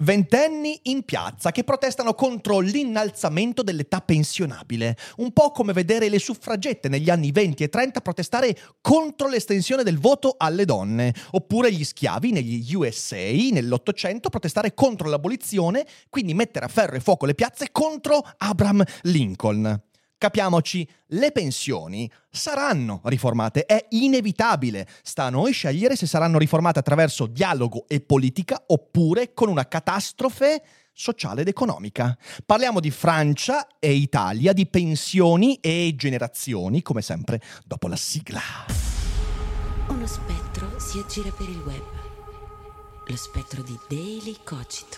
Ventenni in piazza che protestano contro l'innalzamento dell'età pensionabile, un po' come vedere le suffragette negli anni 20 e 30 protestare contro l'estensione del voto alle donne, oppure gli schiavi negli USA nell'Ottocento protestare contro l'abolizione, quindi mettere a ferro e fuoco le piazze contro Abraham Lincoln. Capiamoci, le pensioni saranno riformate, è inevitabile. Sta a noi scegliere se saranno riformate attraverso dialogo e politica oppure con una catastrofe sociale ed economica. Parliamo di Francia e Italia, di pensioni e generazioni, come sempre, dopo la sigla. Uno spettro si aggira per il web. Lo spettro di Daily Cogito.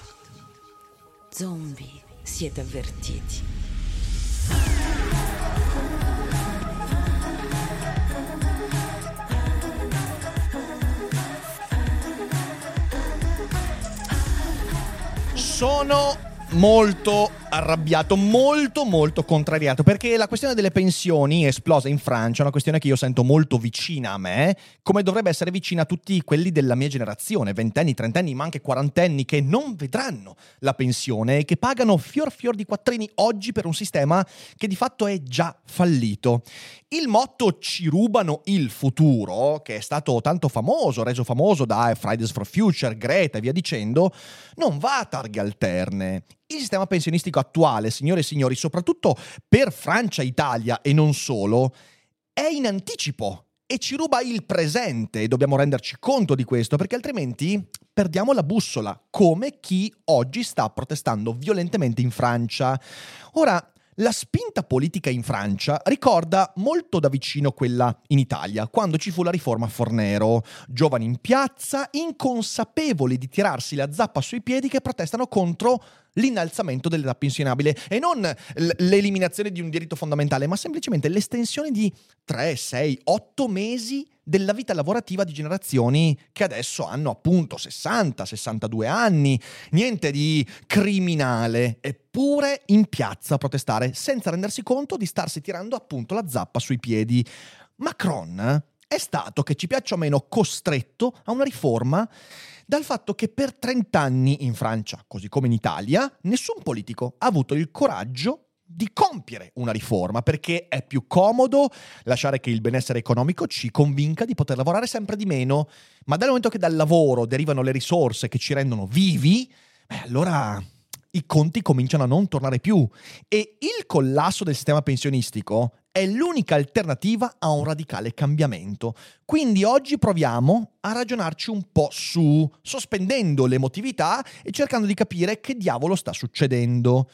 Zombie, siete avvertiti. Sono molto arrabbiato, molto molto contrariato, perché la questione delle pensioni esplosa in Francia è una questione che io sento molto vicina a me, come dovrebbe essere vicina a tutti quelli della mia generazione, ventenni, trentenni, ma anche quarantenni, che non vedranno la pensione e che pagano fior fior di quattrini oggi per un sistema che di fatto è già fallito. Il motto ci rubano il futuro, che è stato tanto famoso, reso famoso da Fridays for Future, Greta e via dicendo, non va a targhe alterne. Il sistema pensionistico attuale, signore e signori, soprattutto per Francia e Italia e non solo, è in anticipo e ci ruba il presente e dobbiamo renderci conto di questo perché altrimenti perdiamo la bussola, come chi oggi sta protestando violentemente in Francia. Ora, la spinta politica in Francia ricorda molto da vicino quella in Italia, quando ci fu la riforma Fornero. Giovani in piazza, inconsapevoli di tirarsi la zappa sui piedi che protestano contro l'innalzamento dell'età pensionabile e non l'eliminazione di un diritto fondamentale, ma semplicemente l'estensione di 3, 6, 8 mesi della vita lavorativa di generazioni che adesso hanno appunto 60, 62 anni, niente di criminale, eppure in piazza a protestare senza rendersi conto di starsi tirando appunto la zappa sui piedi. Macron è stato, che ci piaccia o meno, costretto a una riforma dal fatto che per 30 anni in Francia, così come in Italia, nessun politico ha avuto il coraggio di compiere una riforma perché è più comodo lasciare che il benessere economico ci convinca di poter lavorare sempre di meno, ma dal momento che dal lavoro derivano le risorse che ci rendono vivi, beh, allora i conti cominciano a non tornare più. E il collasso del sistema pensionistico è l'unica alternativa a un radicale cambiamento. Quindi oggi proviamo a ragionarci un po' su, sospendendo l'emotività e cercando di capire che diavolo sta succedendo.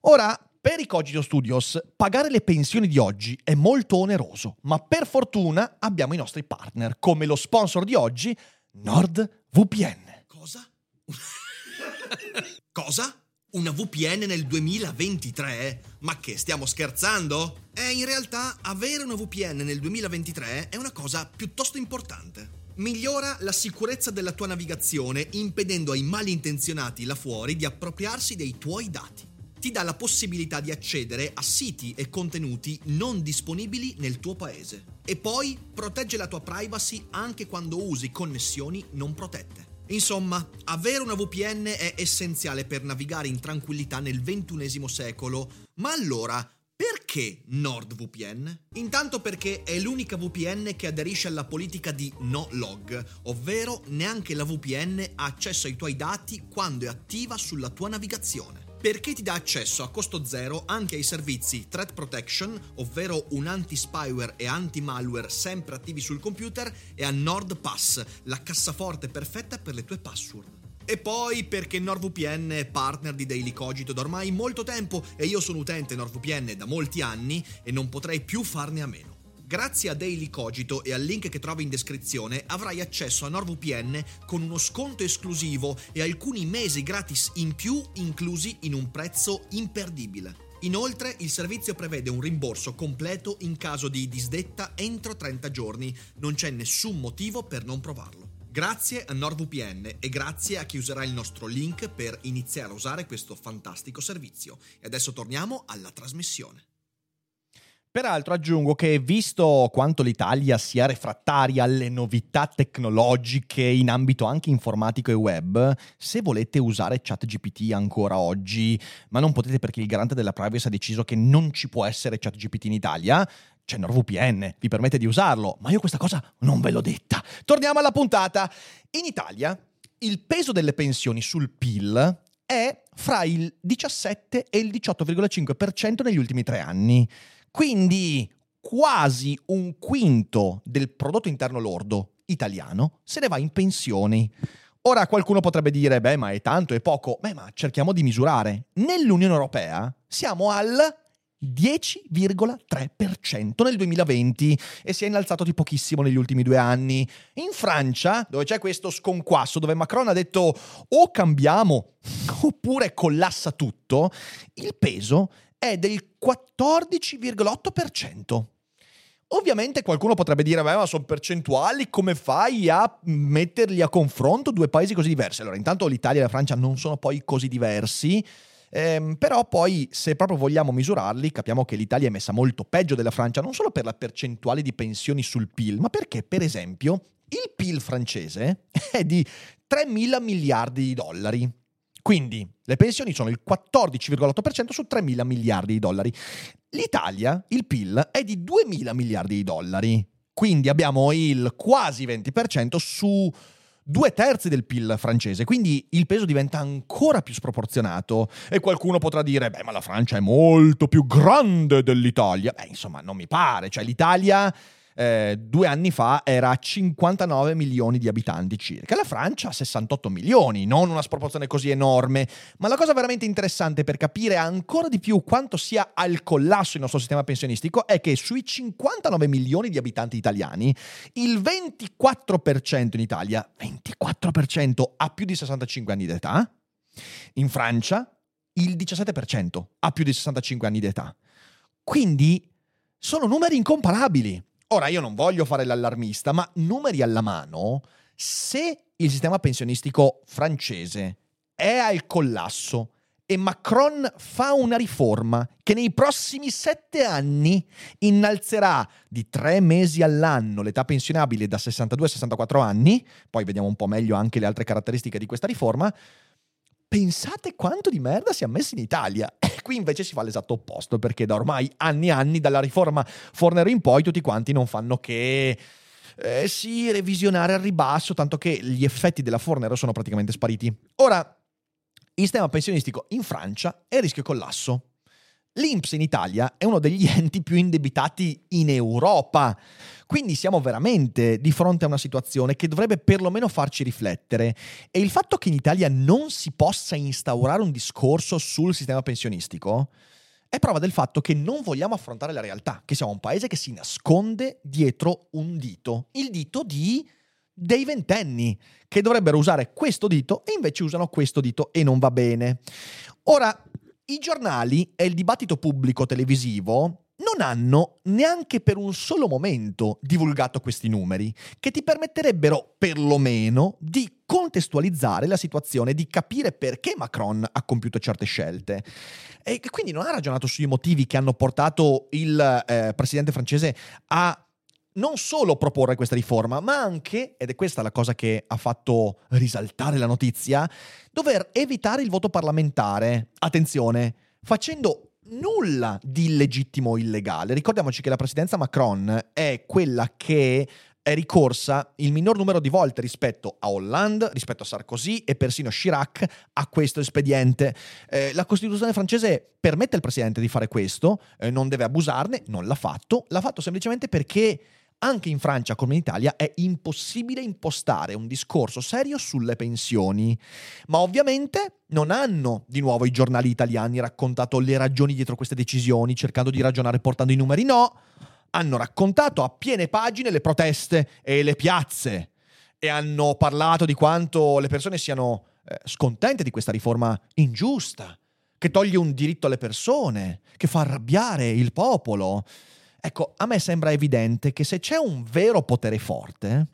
Ora, per i Cogito Studios, pagare le pensioni di oggi è molto oneroso, ma per fortuna abbiamo i nostri partner, come lo sponsor di oggi, NordVPN. Cosa? Cosa? Una VPN nel 2023? Ma che stiamo scherzando? Eh, in realtà avere una VPN nel 2023 è una cosa piuttosto importante. Migliora la sicurezza della tua navigazione impedendo ai malintenzionati là fuori di appropriarsi dei tuoi dati. Ti dà la possibilità di accedere a siti e contenuti non disponibili nel tuo paese. E poi protegge la tua privacy anche quando usi connessioni non protette. Insomma, avere una VPN è essenziale per navigare in tranquillità nel XXI secolo. Ma allora, perché NordVPN? Intanto perché è l'unica VPN che aderisce alla politica di no log, ovvero neanche la VPN ha accesso ai tuoi dati quando è attiva sulla tua navigazione perché ti dà accesso a costo zero anche ai servizi Threat Protection, ovvero un anti-spyware e anti-malware sempre attivi sul computer, e a NordPass, la cassaforte perfetta per le tue password. E poi perché NordVPN è partner di Daily Cogito da ormai molto tempo e io sono utente NordVPN da molti anni e non potrei più farne a meno. Grazie a Daily Cogito e al link che trovi in descrizione avrai accesso a NordVPN con uno sconto esclusivo e alcuni mesi gratis in più inclusi in un prezzo imperdibile. Inoltre il servizio prevede un rimborso completo in caso di disdetta entro 30 giorni, non c'è nessun motivo per non provarlo. Grazie a NordVPN e grazie a chi userà il nostro link per iniziare a usare questo fantastico servizio. E adesso torniamo alla trasmissione. Peraltro aggiungo che visto quanto l'Italia sia refrattaria alle novità tecnologiche in ambito anche informatico e web, se volete usare ChatGPT ancora oggi, ma non potete perché il garante della privacy ha deciso che non ci può essere ChatGPT in Italia, c'è NordVPN, vi permette di usarlo, ma io questa cosa non ve l'ho detta. Torniamo alla puntata. In Italia il peso delle pensioni sul PIL è fra il 17 e il 18,5% negli ultimi tre anni. Quindi quasi un quinto del prodotto interno lordo italiano se ne va in pensioni. Ora qualcuno potrebbe dire, beh, ma è tanto, è poco. Beh, ma cerchiamo di misurare. Nell'Unione Europea siamo al 10,3% nel 2020 e si è innalzato di pochissimo negli ultimi due anni. In Francia, dove c'è questo sconquasso, dove Macron ha detto o cambiamo oppure collassa tutto, il peso è del 14,8%. Ovviamente qualcuno potrebbe dire, beh, ma sono percentuali, come fai a metterli a confronto due paesi così diversi? Allora, intanto l'Italia e la Francia non sono poi così diversi, ehm, però poi se proprio vogliamo misurarli, capiamo che l'Italia è messa molto peggio della Francia, non solo per la percentuale di pensioni sul PIL, ma perché, per esempio, il PIL francese è di 3 mila miliardi di dollari. Quindi le pensioni sono il 14,8% su 3 mila miliardi di dollari. L'Italia, il PIL, è di 2 mila miliardi di dollari. Quindi abbiamo il quasi 20% su due terzi del PIL francese, quindi il peso diventa ancora più sproporzionato e qualcuno potrà dire, beh ma la Francia è molto più grande dell'Italia. Beh insomma non mi pare, cioè l'Italia eh, due anni fa era a 59 milioni di abitanti circa, la Francia ha 68 milioni, non una sproporzione così enorme, ma la cosa veramente interessante per capire ancora di più quanto sia al collasso il nostro sistema pensionistico è che sui 59 milioni di abitanti italiani, il 24% in Italia, 24% ha più di 65 anni d'età, in Francia il 17% ha più di 65 anni d'età. Quindi sono numeri incomparabili. Ora io non voglio fare l'allarmista, ma numeri alla mano, se il sistema pensionistico francese è al collasso e Macron fa una riforma che nei prossimi sette anni innalzerà di tre mesi all'anno l'età pensionabile da 62 a 64 anni, poi vediamo un po' meglio anche le altre caratteristiche di questa riforma, pensate quanto di merda si è messo in Italia. Qui invece si fa l'esatto opposto, perché da ormai anni e anni, dalla riforma Fornero in poi, tutti quanti non fanno che... Eh, sì, revisionare al ribasso, tanto che gli effetti della Fornero sono praticamente spariti. Ora, il sistema pensionistico in Francia è a rischio collasso. L'INPS in Italia è uno degli enti più indebitati in Europa. Quindi siamo veramente di fronte a una situazione che dovrebbe perlomeno farci riflettere. E il fatto che in Italia non si possa instaurare un discorso sul sistema pensionistico è prova del fatto che non vogliamo affrontare la realtà, che siamo un paese che si nasconde dietro un dito, il dito di dei ventenni che dovrebbero usare questo dito e invece usano questo dito e non va bene. Ora, i giornali e il dibattito pubblico televisivo non hanno neanche per un solo momento divulgato questi numeri, che ti permetterebbero perlomeno di contestualizzare la situazione, di capire perché Macron ha compiuto certe scelte. E quindi non ha ragionato sui motivi che hanno portato il eh, presidente francese a non solo proporre questa riforma, ma anche, ed è questa la cosa che ha fatto risaltare la notizia, dover evitare il voto parlamentare. Attenzione, facendo nulla di illegittimo o illegale. Ricordiamoci che la presidenza Macron è quella che è ricorsa il minor numero di volte rispetto a Hollande, rispetto a Sarkozy e persino Chirac a questo espediente. Eh, la Costituzione francese permette al presidente di fare questo, eh, non deve abusarne, non l'ha fatto, l'ha fatto semplicemente perché anche in Francia come in Italia è impossibile impostare un discorso serio sulle pensioni. Ma ovviamente non hanno di nuovo i giornali italiani raccontato le ragioni dietro queste decisioni, cercando di ragionare portando i numeri, no. hanno raccontato a piene pagine le proteste e le piazze e hanno parlato di quanto le persone siano eh, scontente di questa riforma ingiusta, che toglie un diritto alle persone, che fa arrabbiare il popolo. Ecco, a me sembra evidente che se c'è un vero potere forte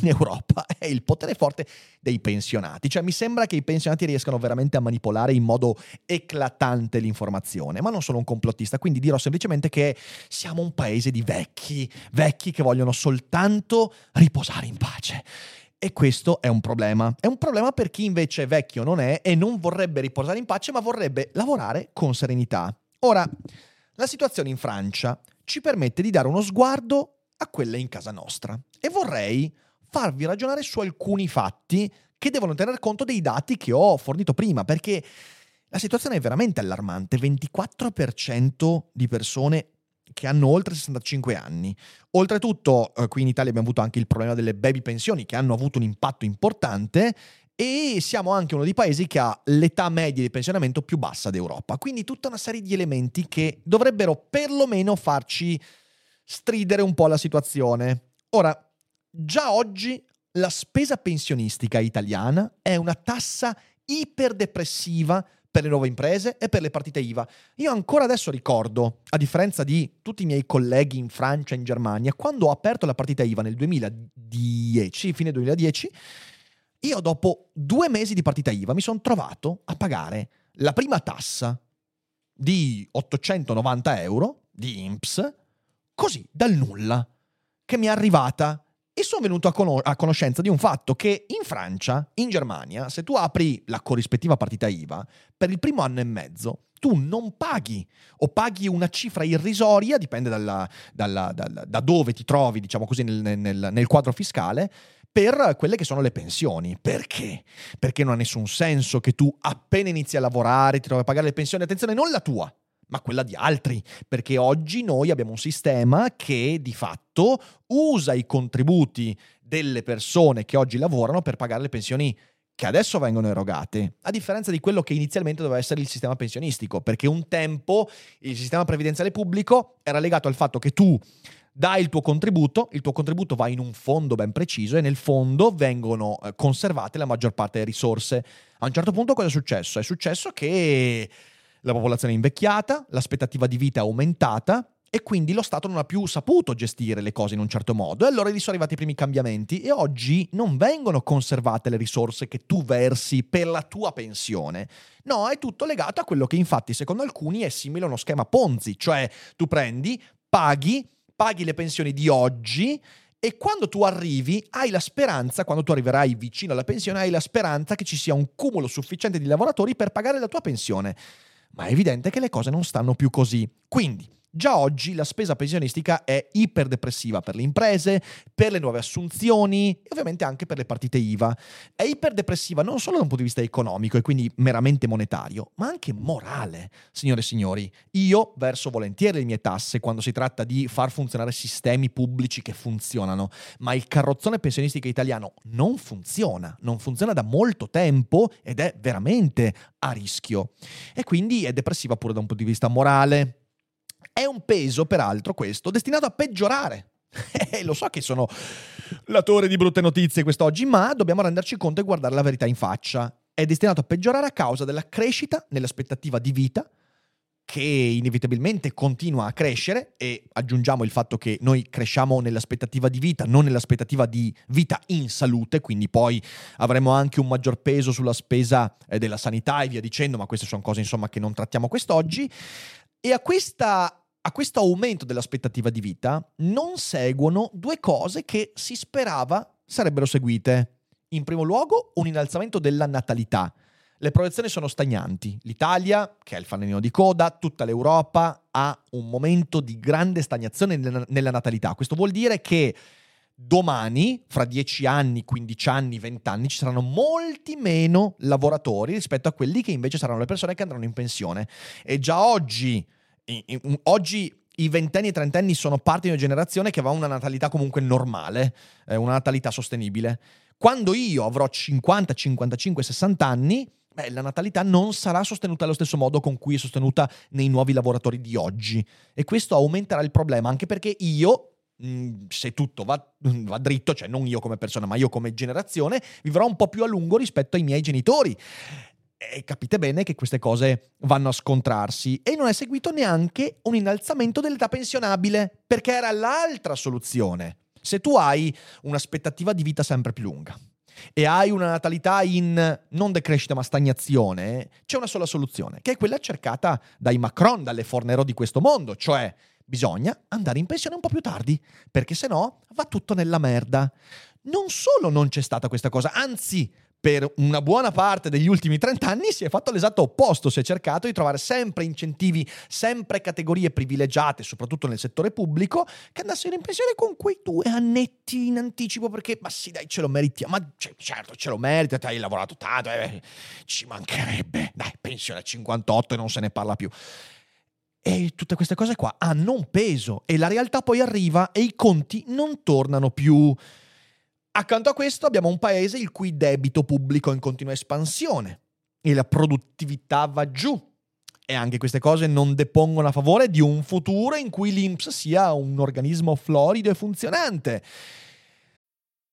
in Europa è il potere forte dei pensionati. Cioè mi sembra che i pensionati riescano veramente a manipolare in modo eclatante l'informazione, ma non sono un complottista, quindi dirò semplicemente che siamo un paese di vecchi, vecchi che vogliono soltanto riposare in pace. E questo è un problema. È un problema per chi invece vecchio non è e non vorrebbe riposare in pace, ma vorrebbe lavorare con serenità. Ora, la situazione in Francia ci permette di dare uno sguardo a quelle in casa nostra e vorrei farvi ragionare su alcuni fatti che devono tener conto dei dati che ho fornito prima, perché la situazione è veramente allarmante. 24% di persone che hanno oltre 65 anni. Oltretutto, eh, qui in Italia abbiamo avuto anche il problema delle baby pensioni che hanno avuto un impatto importante e siamo anche uno dei paesi che ha l'età media di pensionamento più bassa d'Europa. Quindi tutta una serie di elementi che dovrebbero perlomeno farci stridere un po' la situazione. Ora, già oggi la spesa pensionistica italiana è una tassa iperdepressiva per le nuove imprese e per le partite IVA. Io ancora adesso ricordo, a differenza di tutti i miei colleghi in Francia e in Germania, quando ho aperto la partita IVA nel 2010, fine 2010, io dopo due mesi di partita IVA mi sono trovato a pagare la prima tassa di 890 euro di INPS, così dal nulla, che mi è arrivata. E sono venuto a, con- a, conoscenza di un fatto che in Francia, in Germania, se tu apri la corrispettiva partita IVA, per il primo anno e mezzo tu non paghi o paghi una cifra irrisoria, dipende dalla, dalla, dalla, da dove ti trovi, diciamo così, nel, nel, nel quadro fiscale, per quelle che sono le pensioni. Perché? Perché non ha nessun senso che tu appena inizi a lavorare ti trovi a pagare le pensioni, attenzione, non la tua, ma quella di altri, perché oggi noi abbiamo un sistema che di fatto usa i contributi delle persone che oggi lavorano per pagare le pensioni che adesso vengono erogate, a differenza di quello che inizialmente doveva essere il sistema pensionistico, perché un tempo il sistema previdenziale pubblico era legato al fatto che tu dai il tuo contributo, il tuo contributo va in un fondo ben preciso e nel fondo vengono eh, conservate la maggior parte delle risorse. A un certo punto cosa è successo? È successo che la popolazione è invecchiata, l'aspettativa di vita è aumentata e quindi lo Stato non ha più saputo gestire le cose in un certo modo e allora gli sono arrivati i primi cambiamenti e oggi non vengono conservate le risorse che tu versi per la tua pensione. No, è tutto legato a quello che infatti secondo alcuni è simile a uno schema Ponzi, cioè tu prendi, paghi, paghi le pensioni di oggi e quando tu arrivi hai la speranza, quando tu arriverai vicino alla pensione, hai la speranza che ci sia un cumulo sufficiente di lavoratori per pagare la tua pensione ma è evidente che le cose non stanno più così. Quindi, Già oggi la spesa pensionistica è iperdepressiva per le imprese, per le nuove assunzioni e ovviamente anche per le partite IVA. È iperdepressiva non solo da un punto di vista economico e quindi meramente monetario, ma anche morale. Signore e signori, io verso volentieri le mie tasse quando si tratta di far funzionare sistemi pubblici che funzionano, ma il carrozzone pensionistico italiano non funziona, non funziona da molto tempo ed è veramente a rischio. E quindi è depressiva pure da un punto di vista morale è un peso, peraltro, questo, destinato a peggiorare. Lo so che sono l'attore di brutte notizie quest'oggi, ma dobbiamo renderci conto e guardare la verità in faccia. È destinato a peggiorare a causa della crescita nell'aspettativa di vita, che inevitabilmente continua a crescere e aggiungiamo il fatto che noi cresciamo nell'aspettativa di vita, non nell'aspettativa di vita in salute, quindi poi avremo anche un maggior peso sulla spesa eh, della sanità e via dicendo, ma queste sono cose insomma che non trattiamo quest'oggi. E a questa a questo aumento dell'aspettativa di vita non seguono due cose che si sperava sarebbero seguite. In primo luogo, un innalzamento della natalità. Le proiezioni sono stagnanti. L'Italia, che è il fanalino di coda, tutta l'Europa ha un momento di grande stagnazione nella natalità. Questo vuol dire che domani, fra 10 anni, 15 anni, 20 anni, ci saranno molti meno lavoratori rispetto a quelli che invece saranno le persone che andranno in pensione. E già oggi oggi i ventenni e trentenni sono parte di una generazione che aveva una natalità comunque normale, eh, una natalità sostenibile. Quando io avrò 50, 55, 60 anni, beh, la natalità non sarà sostenuta allo stesso modo con cui è sostenuta nei nuovi lavoratori di oggi. E questo aumenterà il problema, anche perché io, mm, se tutto va, va, dritto, cioè non io come persona, ma io come generazione, vivrò un po' più a lungo rispetto ai miei genitori. E capite bene che queste cose vanno a scontrarsi e non è seguito neanche un innalzamento dell'età pensionabile, perché era l'altra soluzione. Se tu hai un'aspettativa di vita sempre più lunga e hai una natalità in non decrescita ma stagnazione, c'è una sola soluzione, che è quella cercata dai Macron, dalle Fornero di questo mondo, cioè bisogna andare in pensione un po' più tardi, perché se no va tutto nella merda. Non solo non c'è stata questa cosa, anzi per una buona parte degli ultimi 30 anni si è fatto l'esatto opposto, si è cercato di trovare sempre incentivi, sempre categorie privilegiate, soprattutto nel settore pubblico, che andassero in pensione con quei due annetti in anticipo perché, ma sì dai, ce lo meriti, ma cioè, certo ce lo meriti, hai lavorato tanto, eh, ci mancherebbe, dai, pensione a 58 e non se ne parla più. E tutte queste cose qua hanno un peso e la realtà poi arriva e i conti non tornano più. Accanto a questo abbiamo un paese il cui debito pubblico è in continua espansione e la produttività va giù. E anche queste cose non depongono a favore di un futuro in cui l'INPS sia un organismo florido e funzionante.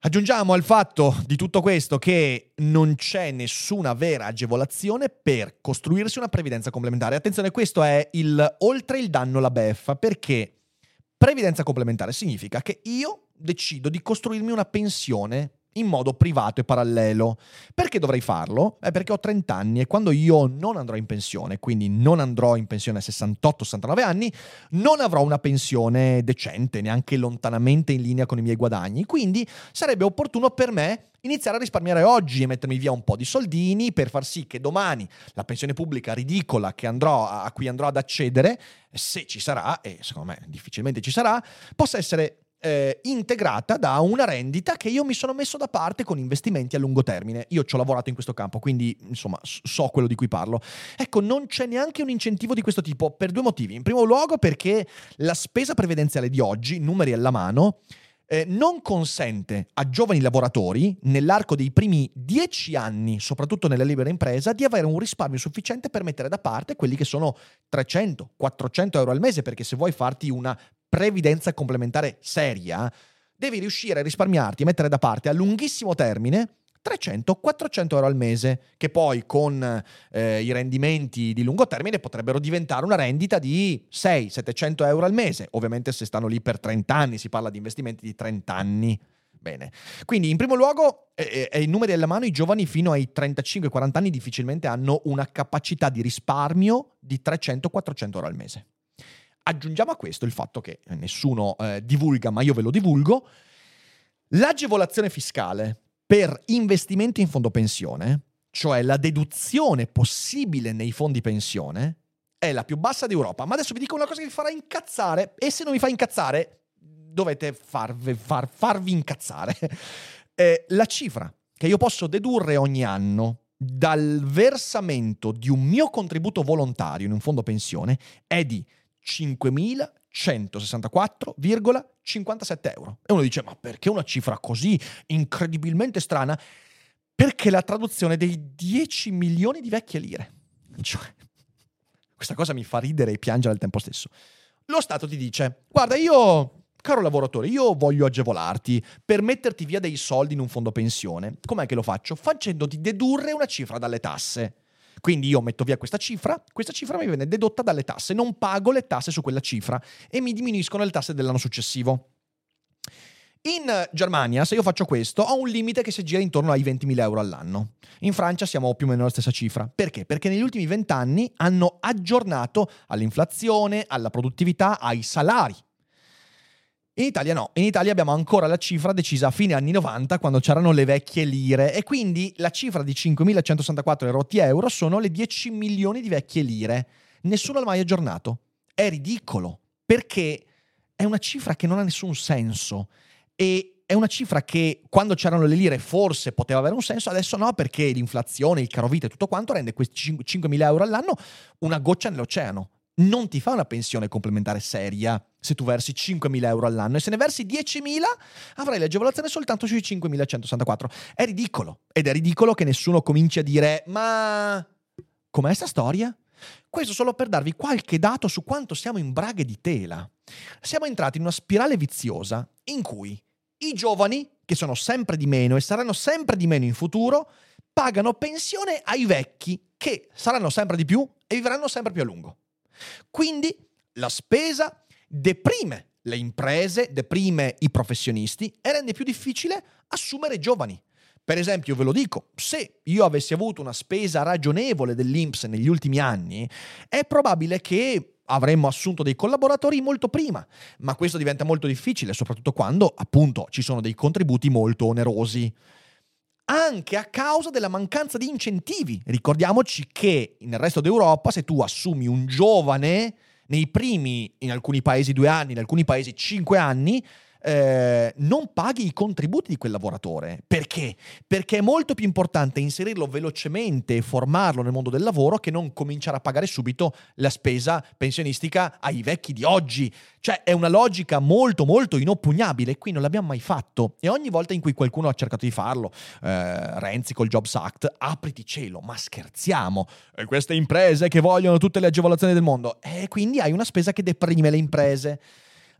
Aggiungiamo al fatto di tutto questo che non c'è nessuna vera agevolazione per costruirsi una previdenza complementare. Attenzione, questo è il oltre il danno la beffa, perché previdenza complementare significa che io decido di costruirmi una pensione in modo privato e parallelo. Perché dovrei farlo? Eh, perché ho 30 anni e quando io non andrò in pensione, quindi non andrò in pensione a 68-69 anni, non avrò una pensione decente, neanche lontanamente in linea con i miei guadagni. Quindi sarebbe opportuno per me iniziare a risparmiare oggi e mettermi via un po' di soldini per far sì che domani la pensione pubblica ridicola andrò, a cui andrò ad accedere, se ci sarà, e secondo me difficilmente ci sarà, possa essere eh, integrata da una rendita che io mi sono messo da parte con investimenti a lungo termine. Io ci ho lavorato in questo campo, quindi insomma so quello di cui parlo. Ecco, non c'è neanche un incentivo di questo tipo per due motivi. In primo luogo perché la spesa previdenziale di oggi, numeri alla mano, eh, non consente a giovani lavoratori, nell'arco dei primi dieci anni, soprattutto nella libera impresa, di avere un risparmio sufficiente per mettere da parte quelli che sono 300-400 euro al mese, perché se vuoi farti una previdenza complementare seria, devi riuscire a risparmiarti e mettere da parte a lunghissimo termine 300-400 euro al mese, che poi con eh, i rendimenti di lungo termine potrebbero diventare una rendita di 600-700 euro al mese. Ovviamente se stanno lì per 30 anni, si parla di investimenti di 30 anni. Bene, quindi in primo luogo, eh, eh, i numeri alla mano, i giovani fino ai 35-40 anni difficilmente hanno una capacità di risparmio di 300-400 euro al mese. Aggiungiamo a questo il fatto che nessuno eh, divulga, ma io ve lo divulgo, l'agevolazione fiscale per investimenti in fondo pensione, cioè la deduzione possibile nei fondi pensione, è la più bassa d'Europa. Ma adesso vi dico una cosa che vi farà incazzare e se non vi fa incazzare, dovete farvi, far, farvi incazzare. Eh, la cifra che io posso dedurre ogni anno dal versamento di un mio contributo volontario in un fondo pensione è di 5.164,57 euro. E uno dice, ma perché una cifra così incredibilmente strana? Perché la traduzione dei 10 milioni di vecchie lire. Cioè, questa cosa mi fa ridere e piangere al tempo stesso. Lo Stato ti dice, guarda, io, caro lavoratore, io voglio agevolarti per metterti via dei soldi in un fondo pensione. Com'è che lo faccio? Facendoti dedurre una cifra dalle tasse. Quindi io metto via questa cifra, questa cifra mi viene dedotta dalle tasse, non pago le tasse su quella cifra e mi diminuiscono le tasse dell'anno successivo. In Germania, se io faccio questo, ho un limite che si gira intorno ai 20.000 euro all'anno. In Francia siamo più o meno alla stessa cifra. Perché? Perché negli ultimi vent'anni hanno aggiornato all'inflazione, alla produttività, ai salari In Italia no, in Italia abbiamo ancora la cifra decisa a fine anni 90 quando c'erano le vecchie lire e quindi la cifra di 5.164 rotti euro sono le 10 milioni di vecchie lire. Nessuno l'ha mai aggiornato. È ridicolo perché è una cifra che non ha nessun senso e è una cifra che quando c'erano le lire forse poteva avere un senso, adesso no perché l'inflazione, il caro vita e tutto quanto rende questi 5.000 euro all'anno una goccia nell'oceano non ti fa una pensione complementare seria se tu versi 5.000 euro all'anno e se ne versi 10.000 avrai l'agevolazione soltanto sui 5.164. È ridicolo ed è ridicolo che nessuno cominci a dire ma com'è sta storia? Questo solo per darvi qualche dato su quanto siamo in braghe di tela. Siamo entrati in una spirale viziosa in cui i giovani, che sono sempre di meno e saranno sempre di meno in futuro, pagano pensione ai vecchi, che saranno sempre di più e vivranno sempre più a lungo. Quindi la spesa deprime le imprese, deprime i professionisti e rende più difficile assumere giovani. Per esempio, ve lo dico, se io avessi avuto una spesa ragionevole dell'Inps negli ultimi anni, è probabile che avremmo assunto dei collaboratori molto prima, ma questo diventa molto difficile, soprattutto quando appunto ci sono dei contributi molto onerosi anche a causa della mancanza di incentivi. Ricordiamoci che nel resto d'Europa, se tu assumi un giovane nei primi, in alcuni paesi due anni, in alcuni paesi cinque anni, eh, non paghi i contributi di quel lavoratore. Perché? Perché è molto più importante inserirlo velocemente e formarlo nel mondo del lavoro che non cominciare a pagare subito la spesa pensionistica ai vecchi di oggi. Cioè è una logica molto molto inoppugnabile qui non l'abbiamo mai fatto e ogni volta in cui qualcuno ha cercato di farlo, eh, Renzi col Jobs Act, apriti cielo, ma scherziamo, e queste imprese che vogliono tutte le agevolazioni del mondo e quindi hai una spesa che deprime le imprese.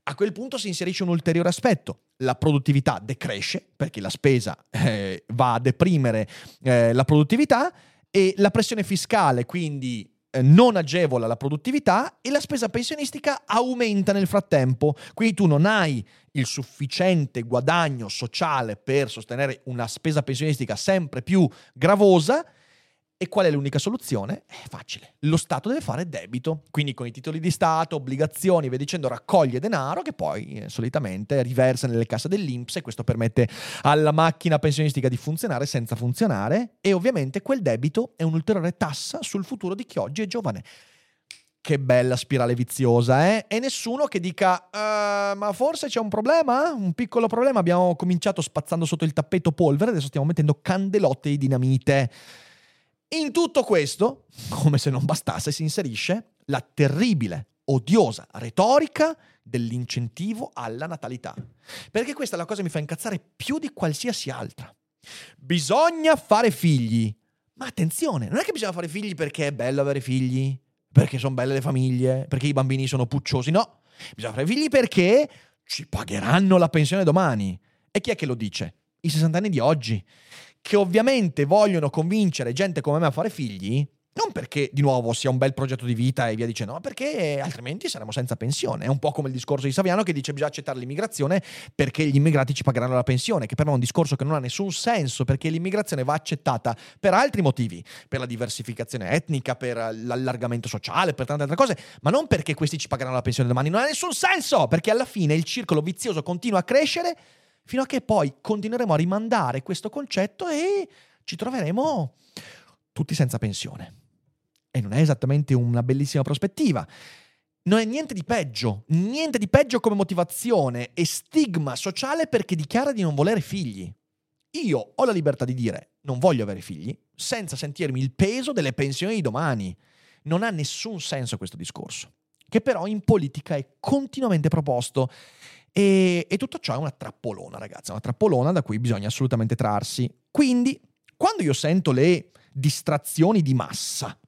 A quel punto si inserisce un ulteriore aspetto. La produttività decresce perché la spesa eh, va a deprimere eh, la produttività e la pressione fiscale quindi eh, non agevola la produttività e la spesa pensionistica aumenta nel frattempo. Quindi tu non hai il sufficiente guadagno sociale per sostenere una spesa pensionistica sempre più gravosa e qual è l'unica soluzione? È facile. Lo Stato deve fare debito, quindi con i titoli di Stato, obbligazioni, via dicendo, raccoglie denaro che poi eh, solitamente riversa nelle casse dell'Inps e questo permette alla macchina pensionistica di funzionare senza funzionare e ovviamente quel debito è un'ulteriore tassa sul futuro di chi oggi è giovane. Che bella spirale viziosa, eh? E nessuno che dica, uh, ma forse c'è un problema? Un piccolo problema. Abbiamo cominciato spazzando sotto il tappeto polvere, adesso stiamo mettendo candelotte di dinamite. In tutto questo, come se non bastasse, si inserisce la terribile, odiosa retorica dell'incentivo alla natalità. Perché questa è la cosa che mi fa incazzare più di qualsiasi altra. Bisogna fare figli. Ma attenzione, non è che bisogna fare figli perché è bello avere figli, perché sono belle le famiglie, perché i bambini sono pucciosi, no. Bisogna fare figli perché ci pagheranno la pensione domani. E chi è che lo dice? I 60 anni di oggi che ovviamente vogliono convincere gente come me a fare figli, non perché di nuovo sia un bel progetto di vita e via dicendo, ma perché altrimenti saremo senza pensione. È un po' come il discorso di Saviano che dice bisogna accettare l'immigrazione perché gli immigrati ci pagheranno la pensione, che però è un discorso che non ha nessun senso perché l'immigrazione va accettata per altri motivi, per la diversificazione etnica, per l'allargamento sociale, per tante altre cose, ma non perché questi ci pagheranno la pensione domani. Non ha nessun senso perché alla fine il circolo vizioso continua a crescere fino a che poi continueremo a rimandare questo concetto e ci troveremo tutti senza pensione. E non è esattamente una bellissima prospettiva. Non è niente di peggio, niente di peggio come motivazione e stigma sociale perché dichiara di non volere figli. Io ho la libertà di dire non voglio avere figli senza sentirmi il peso delle pensioni di domani. Non ha nessun senso questo discorso, che però in politica è continuamente proposto e, e tutto ciò è una trappolona, ragazzi, una trappolona da cui bisogna assolutamente trarsi. Quindi, quando io sento le distrazioni di massa,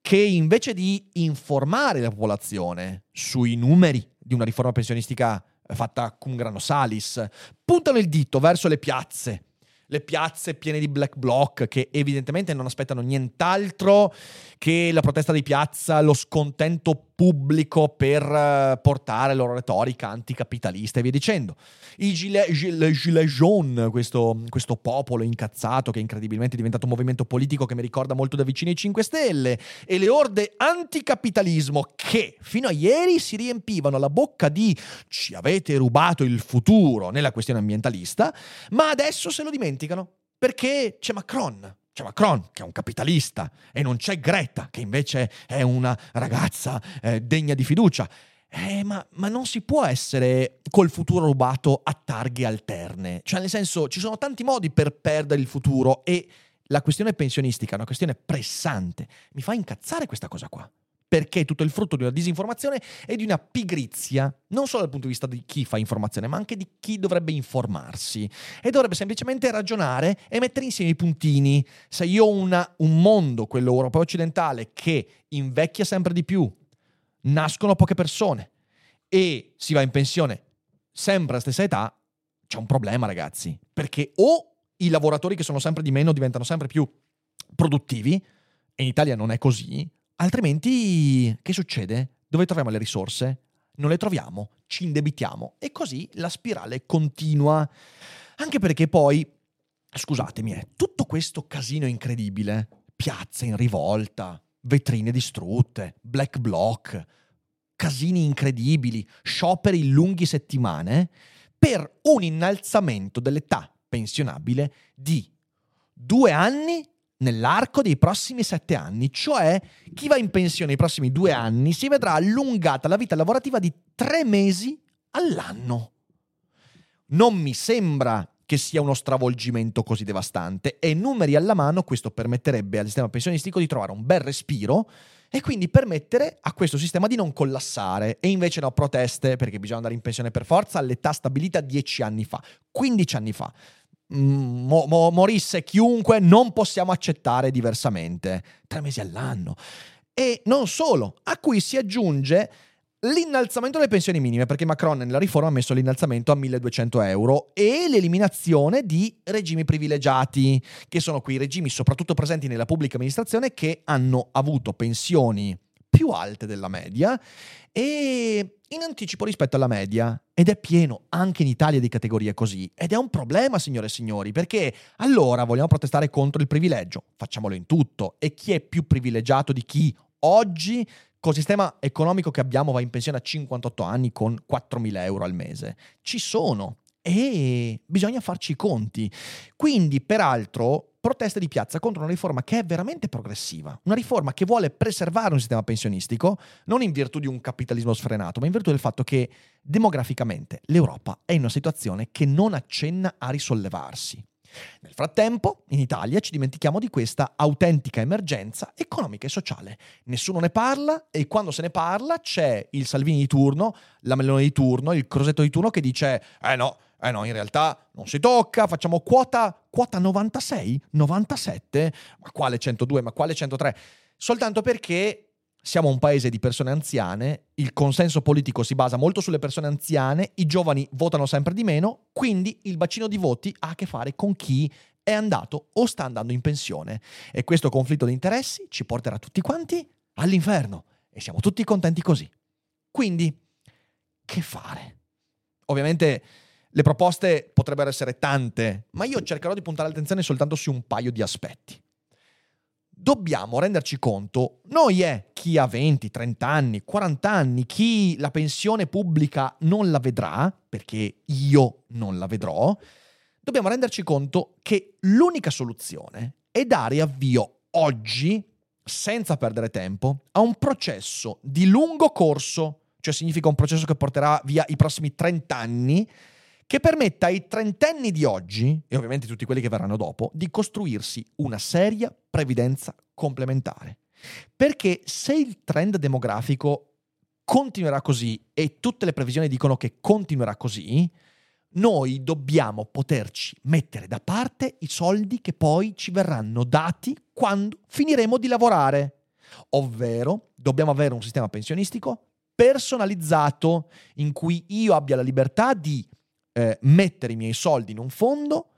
che invece di informare la popolazione sui numeri di una riforma pensionistica fatta cum grano salis, puntano il dito verso le piazze, le piazze piene di black bloc che evidentemente non aspettano nient'altro che la protesta di piazza, lo scontento pubblico per eh, portare la loro retorica anticapitalista e via dicendo. I gilet, gilet, gilet jaune, questo, questo, popolo incazzato che incredibilmente è diventato un movimento politico che mi ricorda molto da vicino i 5 Stelle, e le orde anticapitalismo che fino a ieri si riempivano la bocca di ci avete rubato il futuro nella questione ambientalista, ma adesso se lo dimenticano perché c'è Macron c'è Macron, che è un capitalista, e non c'è Greta, che invece è una ragazza eh, degna di fiducia. Eh, ma, ma, non si può essere col futuro rubato a targhe alterne. Cioè, nel senso, ci sono tanti modi per perdere il futuro e la questione pensionistica è una questione pressante. Mi fa incazzare questa cosa qua perché è tutto il frutto di una disinformazione e di una pigrizia, non solo dal punto di vista di chi fa informazione, ma anche di chi dovrebbe informarsi e dovrebbe semplicemente ragionare e mettere insieme i puntini. Se io ho una, un mondo, quello europeo occidentale, che invecchia sempre di più, nascono poche persone e si va in pensione sempre alla stessa età, c'è un problema ragazzi, perché o i lavoratori che sono sempre di meno diventano sempre più produttivi, e in Italia non è così, Altrimenti, che succede? Dove troviamo le risorse? Non le troviamo, ci indebitiamo e così la spirale continua. Anche perché poi, scusatemi, eh, tutto questo casino incredibile, piazze in rivolta, vetrine distrutte, black block, casini incredibili, scioperi in lunghi settimane, per un innalzamento dell'età pensionabile di due anni nell'arco dei prossimi sette anni, cioè chi va in pensione nei prossimi due anni si vedrà allungata la vita lavorativa di tre mesi all'anno. Non mi sembra che sia uno stravolgimento così devastante e numeri alla mano questo permetterebbe al sistema pensionistico di trovare un bel respiro e quindi permettere a questo sistema di non collassare e invece no proteste perché bisogna andare in pensione per forza all'età stabilita dieci anni fa, 15 anni fa. Mm, mo, mo, morisse chiunque, non possiamo accettare diversamente. Tre mesi all'anno. E non solo, a cui si aggiunge l'innalzamento delle pensioni minime, perché Macron nella riforma ha messo l'innalzamento a 1200 euro e l'eliminazione di regimi privilegiati, che sono quei regimi soprattutto presenti nella pubblica amministrazione che hanno avuto pensioni più alte della media e in anticipo rispetto alla media. Ed è pieno anche in Italia di categorie così. Ed è un problema, signore e signori, perché allora vogliamo protestare contro il privilegio. Facciamolo in tutto. E chi è più privilegiato di chi oggi col sistema economico che abbiamo va in pensione a 58 anni con 4.000 euro al mese? Ci sono. E bisogna farci i conti. Quindi, peraltro, proteste di piazza contro una riforma che è veramente progressiva, una riforma che vuole preservare un sistema pensionistico, non in virtù di un capitalismo sfrenato, ma in virtù del fatto che demograficamente l'Europa è in una situazione che non accenna a risollevarsi. Nel frattempo, in Italia ci dimentichiamo di questa autentica emergenza economica e sociale. Nessuno ne parla e quando se ne parla c'è il Salvini di turno, la Melone di turno, il Crosetto di turno che dice eh no, eh no, in realtà non si tocca, facciamo quota, quota 96, 97, ma quale 102, ma quale 103? Soltanto perché siamo un paese di persone anziane, il consenso politico si basa molto sulle persone anziane, i giovani votano sempre di meno, quindi il bacino di voti ha a che fare con chi è andato o sta andando in pensione. E questo conflitto di interessi ci porterà tutti quanti all'inferno e siamo tutti contenti così. Quindi, che fare? Ovviamente le proposte potrebbero essere tante, ma io cercherò di puntare l'attenzione soltanto su un paio di aspetti. Dobbiamo renderci conto, noi è chi ha 20, 30 anni, 40 anni, chi la pensione pubblica non la vedrà, perché io non la vedrò, dobbiamo renderci conto che l'unica soluzione è dare avvio oggi, senza perdere tempo, a un processo di lungo corso, cioè significa un processo che porterà via i prossimi 30 anni, che permetta ai trentenni di oggi, e ovviamente tutti quelli che verranno dopo, di costruirsi una seria previdenza complementare. Perché se il trend demografico continuerà così e tutte le previsioni dicono che continuerà così, noi dobbiamo poterci mettere da parte i soldi che poi ci verranno dati quando finiremo di lavorare. Ovvero, dobbiamo avere un sistema pensionistico personalizzato in cui io abbia la libertà di eh, mettere i miei soldi in un fondo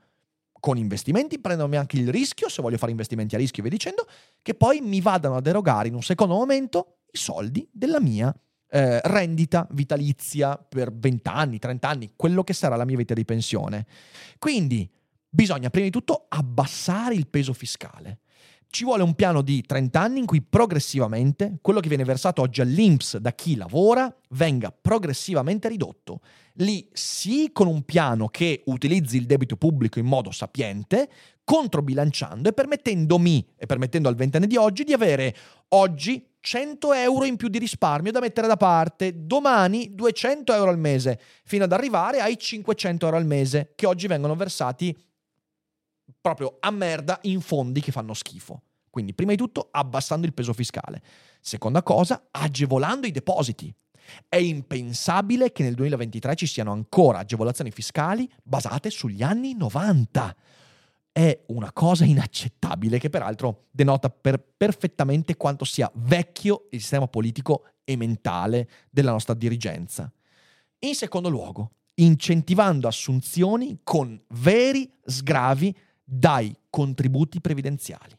con investimenti, prendermi anche il rischio, se voglio fare investimenti a rischio via dicendo, che poi mi vadano ad erogare in un secondo momento i soldi della mia eh, rendita vitalizia per 20 anni, 30 anni, quello che sarà la mia vita di pensione. Quindi bisogna prima di tutto abbassare il peso fiscale. Ci vuole un piano di 30 anni in cui progressivamente quello che viene versato oggi all'INPS da chi lavora venga progressivamente ridotto. Lì sì con un piano che utilizzi il debito pubblico in modo sapiente, controbilanciando e permettendomi e permettendo al ventenne di oggi di avere oggi 100 euro in più di risparmio da mettere da parte, domani 200 euro al mese, fino ad arrivare ai 500 euro al mese che oggi vengono versati proprio a merda in fondi che fanno schifo. Quindi, prima di tutto, abbassando il peso fiscale. Seconda cosa, agevolando i depositi. È impensabile che nel 2023 ci siano ancora agevolazioni fiscali basate sugli anni 90. È una cosa inaccettabile che peraltro denota per perfettamente quanto sia vecchio il sistema politico e mentale della nostra dirigenza. In secondo luogo, incentivando assunzioni con veri sgravi dai contributi previdenziali.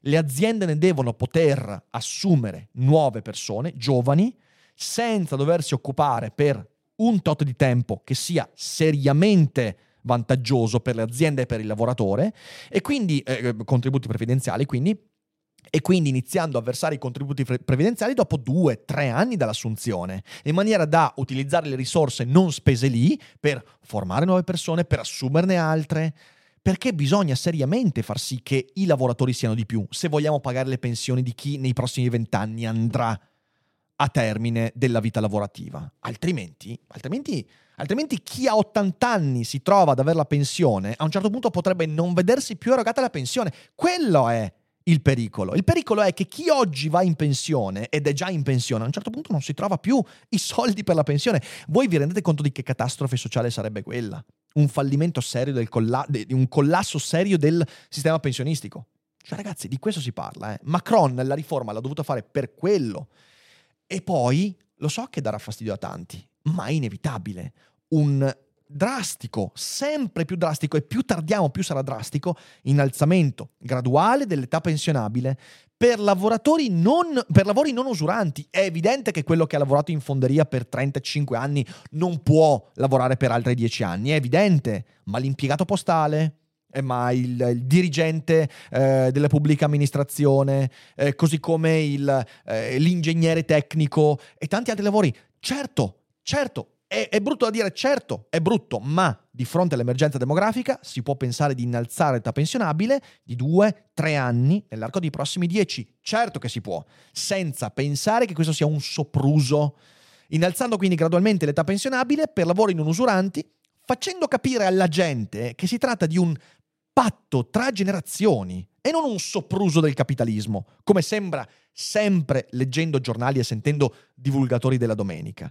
Le aziende ne devono poter assumere nuove persone, giovani, senza doversi occupare per un tot di tempo che sia seriamente vantaggioso per le aziende e per il lavoratore, e quindi eh, contributi previdenziali, quindi e quindi iniziando a versare i contributi previdenziali dopo due, tre anni dall'assunzione, in maniera da utilizzare le risorse non spese lì per formare nuove persone, per assumerne altre, perché bisogna seriamente far sì che i lavoratori siano di più, se vogliamo pagare le pensioni di chi nei prossimi vent'anni andrà a termine della vita lavorativa. Altrimenti, altrimenti, altrimenti chi ha 80 anni si trova ad avere la pensione, a un certo punto potrebbe non vedersi più erogata la pensione. Quello è il pericolo. Il pericolo è che chi oggi va in pensione ed è già in pensione, a un certo punto non si trova più i soldi per la pensione. Voi vi rendete conto di che catastrofe sociale sarebbe quella? Un fallimento serio del colla- un collasso serio del sistema pensionistico. Cioè, ragazzi, di questo si parla. Eh. Macron la riforma l'ha dovuta fare per quello. E poi, lo so che darà fastidio a tanti, ma è inevitabile. Un drastico, sempre più drastico e più tardiamo più sarà drastico, innalzamento graduale dell'età pensionabile per, non, per lavori non usuranti. È evidente che quello che ha lavorato in fonderia per 35 anni non può lavorare per altri 10 anni, è evidente, ma l'impiegato postale, eh, ma il, il dirigente eh, della pubblica amministrazione, eh, così come il, eh, l'ingegnere tecnico e tanti altri lavori. Certo, certo, è, è, brutto da dire, certo, è brutto, ma di fronte all'emergenza demografica si può pensare di innalzare l'età pensionabile di due, tre anni nell'arco dei prossimi dieci. Certo che si può, senza pensare che questo sia un sopruso. Innalzando quindi gradualmente l'età pensionabile per lavori non usuranti, facendo capire alla gente che si tratta di un patto tra generazioni e non un sopruso del capitalismo, come sembra sempre leggendo giornali e sentendo divulgatori della domenica.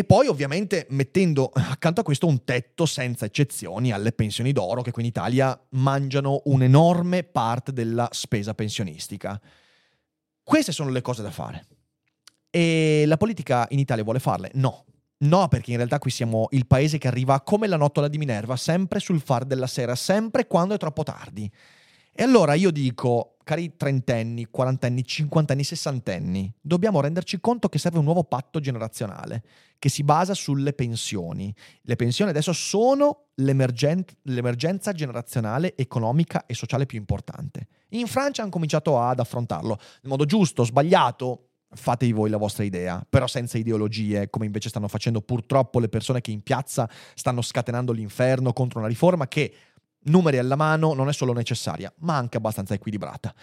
E poi ovviamente mettendo accanto a questo un tetto senza eccezioni alle pensioni d'oro che qui in Italia mangiano un'enorme parte della spesa pensionistica. Queste sono le cose da fare. E la politica in Italia vuole farle? No. No, perché in realtà qui siamo il paese che arriva come la nottola di Minerva, sempre sul far della sera, sempre quando è troppo tardi. E allora io dico, cari trentenni, quarantenni, cinquantenni, sessantenni, dobbiamo renderci conto che serve un nuovo patto generazionale che si basa sulle pensioni. Le pensioni adesso sono l'emergen- l'emergenza generazionale economica e sociale più importante. In Francia hanno cominciato ad affrontarlo in modo giusto, sbagliato, fatevi voi la vostra idea, però senza ideologie, come invece stanno facendo purtroppo le persone che in piazza stanno scatenando l'inferno contro una riforma che numeri alla mano, non è solo necessaria, ma anche abbastanza equilibrata.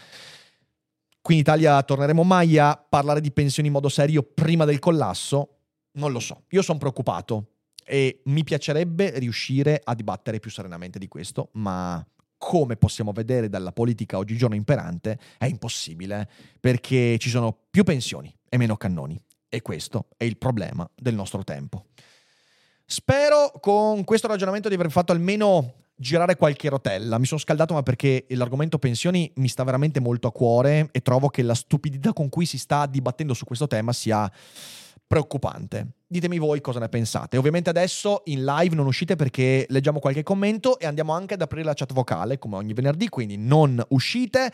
Qui in Italia torneremo mai a parlare di pensioni in modo serio prima del collasso? Non lo so, io sono preoccupato e mi piacerebbe riuscire a dibattere più serenamente di questo, ma come possiamo vedere dalla politica oggigiorno imperante, è impossibile, perché ci sono più pensioni e meno cannoni. E questo è il problema del nostro tempo. Spero con questo ragionamento di aver fatto almeno girare qualche rotella. Mi sono scaldato ma perché l'argomento pensioni mi sta veramente molto a cuore e trovo che la stupidità con cui si sta dibattendo su questo tema sia preoccupante. Ditemi voi cosa ne pensate. Ovviamente adesso in live non uscite perché leggiamo qualche commento e andiamo anche ad aprire la chat vocale come ogni venerdì, quindi non uscite.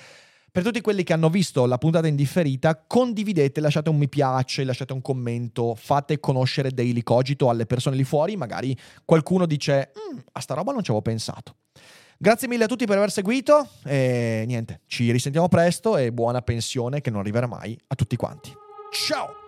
Per tutti quelli che hanno visto la puntata indifferita, condividete, lasciate un mi piace, lasciate un commento, fate conoscere Daily Cogito alle persone lì fuori, magari qualcuno dice mm, a sta roba non ci avevo pensato. Grazie mille a tutti per aver seguito e niente, ci risentiamo presto e buona pensione che non arriverà mai a tutti quanti. Ciao!